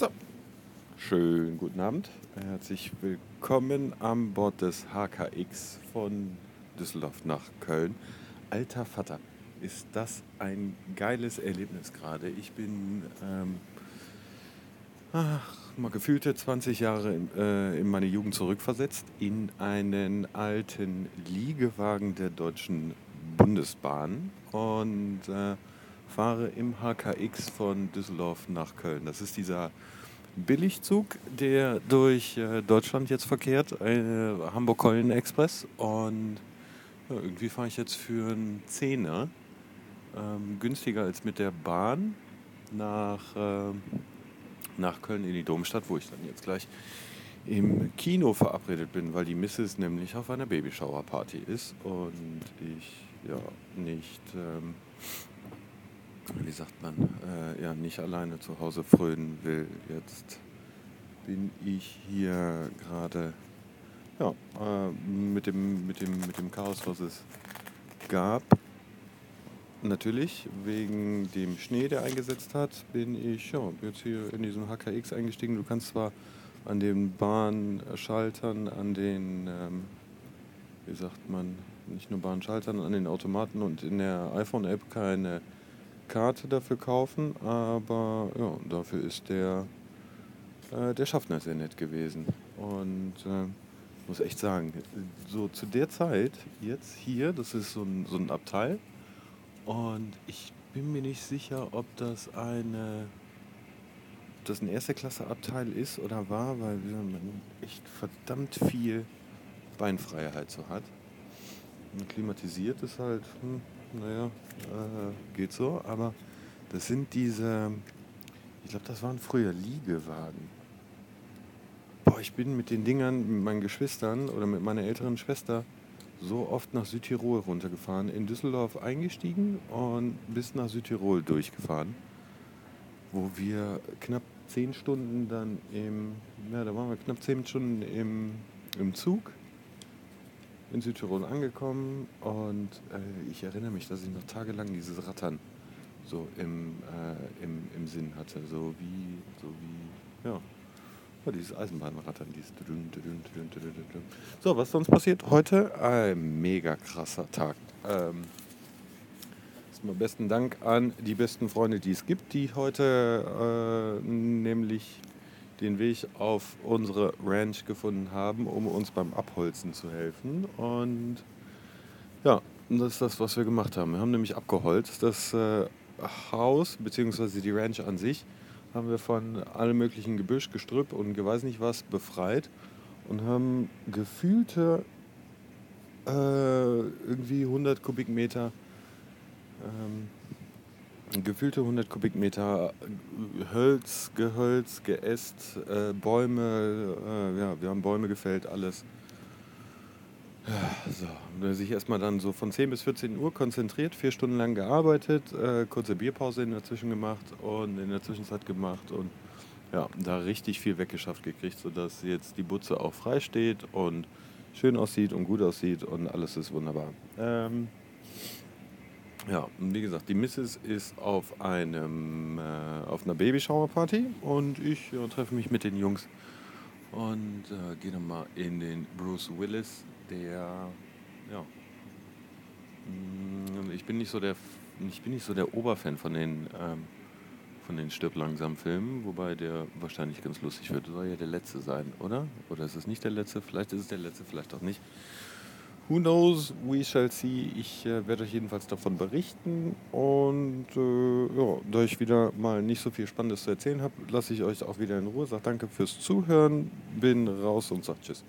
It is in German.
So, schönen guten Abend. Herzlich willkommen an Bord des HKX von Düsseldorf nach Köln. Alter Vater, ist das ein geiles Erlebnis gerade. Ich bin ähm, ach, mal gefühlte 20 Jahre in, äh, in meine Jugend zurückversetzt in einen alten Liegewagen der Deutschen Bundesbahn und äh, fahre im HKX von Düsseldorf nach Köln. Das ist dieser Billigzug, der durch äh, Deutschland jetzt verkehrt, äh, Hamburg-Köln-Express. Und ja, irgendwie fahre ich jetzt für einen Zehner, ähm, günstiger als mit der Bahn, nach, äh, nach Köln in die Domstadt, wo ich dann jetzt gleich im Kino verabredet bin, weil die Mrs. nämlich auf einer Babyshower-Party ist und ich ja nicht, ähm, wie sagt man, äh, ja nicht alleine zu Hause frönen will. Jetzt bin ich hier gerade ja, äh, mit, dem, mit, dem, mit dem Chaos, was es gab. Natürlich, wegen dem Schnee, der eingesetzt hat, bin ich ja, jetzt hier in diesem HKX eingestiegen. Du kannst zwar an den Bahnschaltern, an den, ähm, wie sagt man, nicht nur Bahnschaltern, an den Automaten und in der iPhone-App keine Karte dafür kaufen, aber ja, dafür ist der, äh, der Schaffner sehr nett gewesen. Und äh, muss echt sagen, so zu der Zeit, jetzt hier, das ist so ein, so ein Abteil, und ich bin mir nicht sicher, ob das eine ob das ein erste Klasse Abteil ist oder war, weil man echt verdammt viel Beinfreiheit so hat. Und klimatisiert ist halt, hm, naja, äh, geht so, aber das sind diese, ich glaube, das waren früher Liegewagen. Boah, ich bin mit den Dingern, mit meinen Geschwistern oder mit meiner älteren Schwester so oft nach Südtirol runtergefahren, in Düsseldorf eingestiegen und bis nach Südtirol durchgefahren, wo wir knapp zehn Stunden dann im, ja, da waren wir knapp zehn Stunden im, im Zug in Südtirol angekommen und äh, ich erinnere mich, dass ich noch tagelang dieses Rattern so im, äh, im, im Sinn hatte, so wie, so wie, ja, ja, dieses Eisenbahnrattern, dieses So, was sonst passiert heute? Ein mega krasser Tag. Ähm, erstmal besten Dank an die besten Freunde, die es gibt, die heute äh, nämlich den Weg auf unsere Ranch gefunden haben, um uns beim Abholzen zu helfen. Und ja, das ist das, was wir gemacht haben. Wir haben nämlich abgeholzt. Das äh, Haus bzw. die Ranch an sich haben wir von allem möglichen Gebüsch, Gestrüpp und weiß nicht was befreit und haben gefühlte äh, irgendwie 100 Kubikmeter ähm, gefühlte 100 Kubikmeter Hölz, Gehölz, Geäst, äh, Bäume, äh, ja, wir haben Bäume gefällt, alles. Ja, so, sich erstmal dann so von 10 bis 14 Uhr konzentriert, vier Stunden lang gearbeitet, äh, kurze Bierpause in der Zwischen gemacht und in der Zwischenzeit gemacht und ja, da richtig viel weggeschafft gekriegt, sodass jetzt die Butze auch frei steht und schön aussieht und gut aussieht und alles ist wunderbar. Ähm, ja, wie gesagt, die Mrs. ist auf einem äh, auf einer Babyshower-Party und ich ja, treffe mich mit den Jungs und äh, gehe dann mal in den Bruce Willis der, ja, mm, ich bin nicht so der, ich bin nicht so der Oberfan von den, ähm, von den Stirb langsam Filmen, wobei der wahrscheinlich ganz lustig wird. Soll ja der letzte sein, oder? Oder ist es nicht der letzte? Vielleicht ist es der letzte, vielleicht auch nicht. Who knows? We shall see. Ich äh, werde euch jedenfalls davon berichten. Und äh, ja, da ich wieder mal nicht so viel Spannendes zu erzählen habe, lasse ich euch auch wieder in Ruhe. Sag danke fürs Zuhören. Bin raus und sag Tschüss.